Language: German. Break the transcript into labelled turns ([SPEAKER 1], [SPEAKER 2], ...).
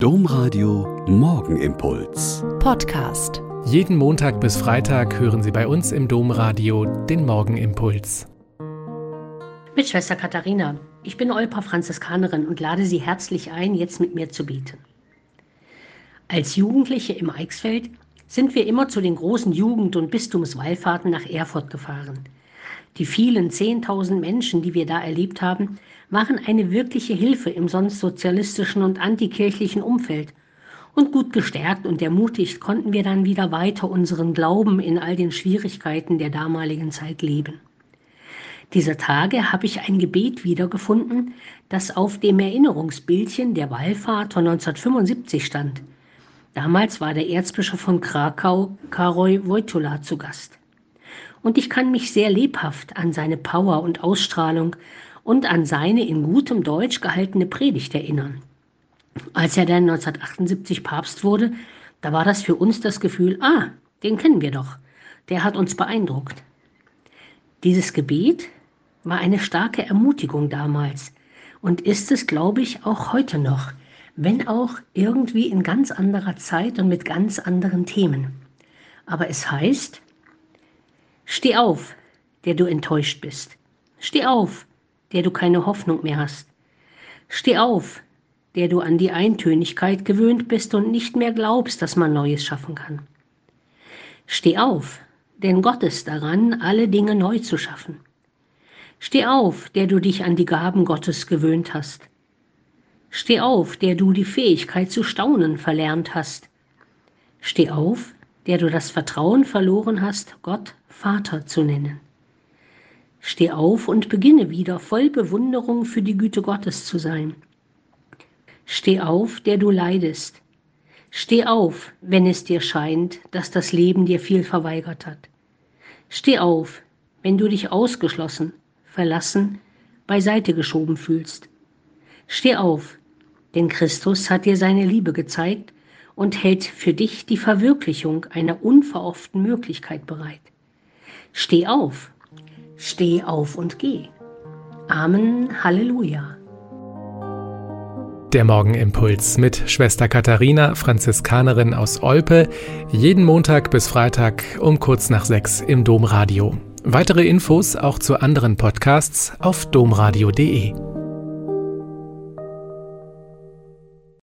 [SPEAKER 1] Domradio Morgenimpuls.
[SPEAKER 2] Podcast.
[SPEAKER 3] Jeden Montag bis Freitag hören Sie bei uns im Domradio den Morgenimpuls.
[SPEAKER 4] Mit Schwester Katharina. Ich bin Olpa Franziskanerin und lade Sie herzlich ein, jetzt mit mir zu beten. Als Jugendliche im Eichsfeld sind wir immer zu den großen Jugend- und Bistumswallfahrten nach Erfurt gefahren. Die vielen Zehntausend Menschen, die wir da erlebt haben, waren eine wirkliche Hilfe im sonst sozialistischen und antikirchlichen Umfeld. Und gut gestärkt und ermutigt konnten wir dann wieder weiter unseren Glauben in all den Schwierigkeiten der damaligen Zeit leben. Dieser Tage habe ich ein Gebet wiedergefunden, das auf dem Erinnerungsbildchen der Wallfahrt von 1975 stand. Damals war der Erzbischof von Krakau, Karol Wojtula, zu Gast. Und ich kann mich sehr lebhaft an seine Power und Ausstrahlung und an seine in gutem Deutsch gehaltene Predigt erinnern. Als er dann 1978 Papst wurde, da war das für uns das Gefühl, ah, den kennen wir doch, der hat uns beeindruckt. Dieses Gebet war eine starke Ermutigung damals und ist es, glaube ich, auch heute noch, wenn auch irgendwie in ganz anderer Zeit und mit ganz anderen Themen. Aber es heißt, steh auf, der du enttäuscht bist. Steh auf, der du keine Hoffnung mehr hast. Steh auf, der du an die Eintönigkeit gewöhnt bist und nicht mehr glaubst, dass man Neues schaffen kann. Steh auf, denn Gott ist daran, alle Dinge neu zu schaffen. Steh auf, der du dich an die Gaben Gottes gewöhnt hast. Steh auf, der du die Fähigkeit zu staunen verlernt hast. Steh auf, der du das Vertrauen verloren hast, Gott Vater zu nennen. Steh auf und beginne wieder voll Bewunderung für die Güte Gottes zu sein. Steh auf, der du leidest. Steh auf, wenn es dir scheint, dass das Leben dir viel verweigert hat. Steh auf, wenn du dich ausgeschlossen, verlassen, beiseite geschoben fühlst. Steh auf, denn Christus hat dir seine Liebe gezeigt und hält für dich die Verwirklichung einer unverhofften Möglichkeit bereit. Steh auf Steh auf und geh. Amen, Halleluja.
[SPEAKER 3] Der Morgenimpuls mit Schwester Katharina, Franziskanerin aus Olpe, jeden Montag bis Freitag um kurz nach sechs im Domradio. Weitere Infos auch zu anderen Podcasts auf domradio.de.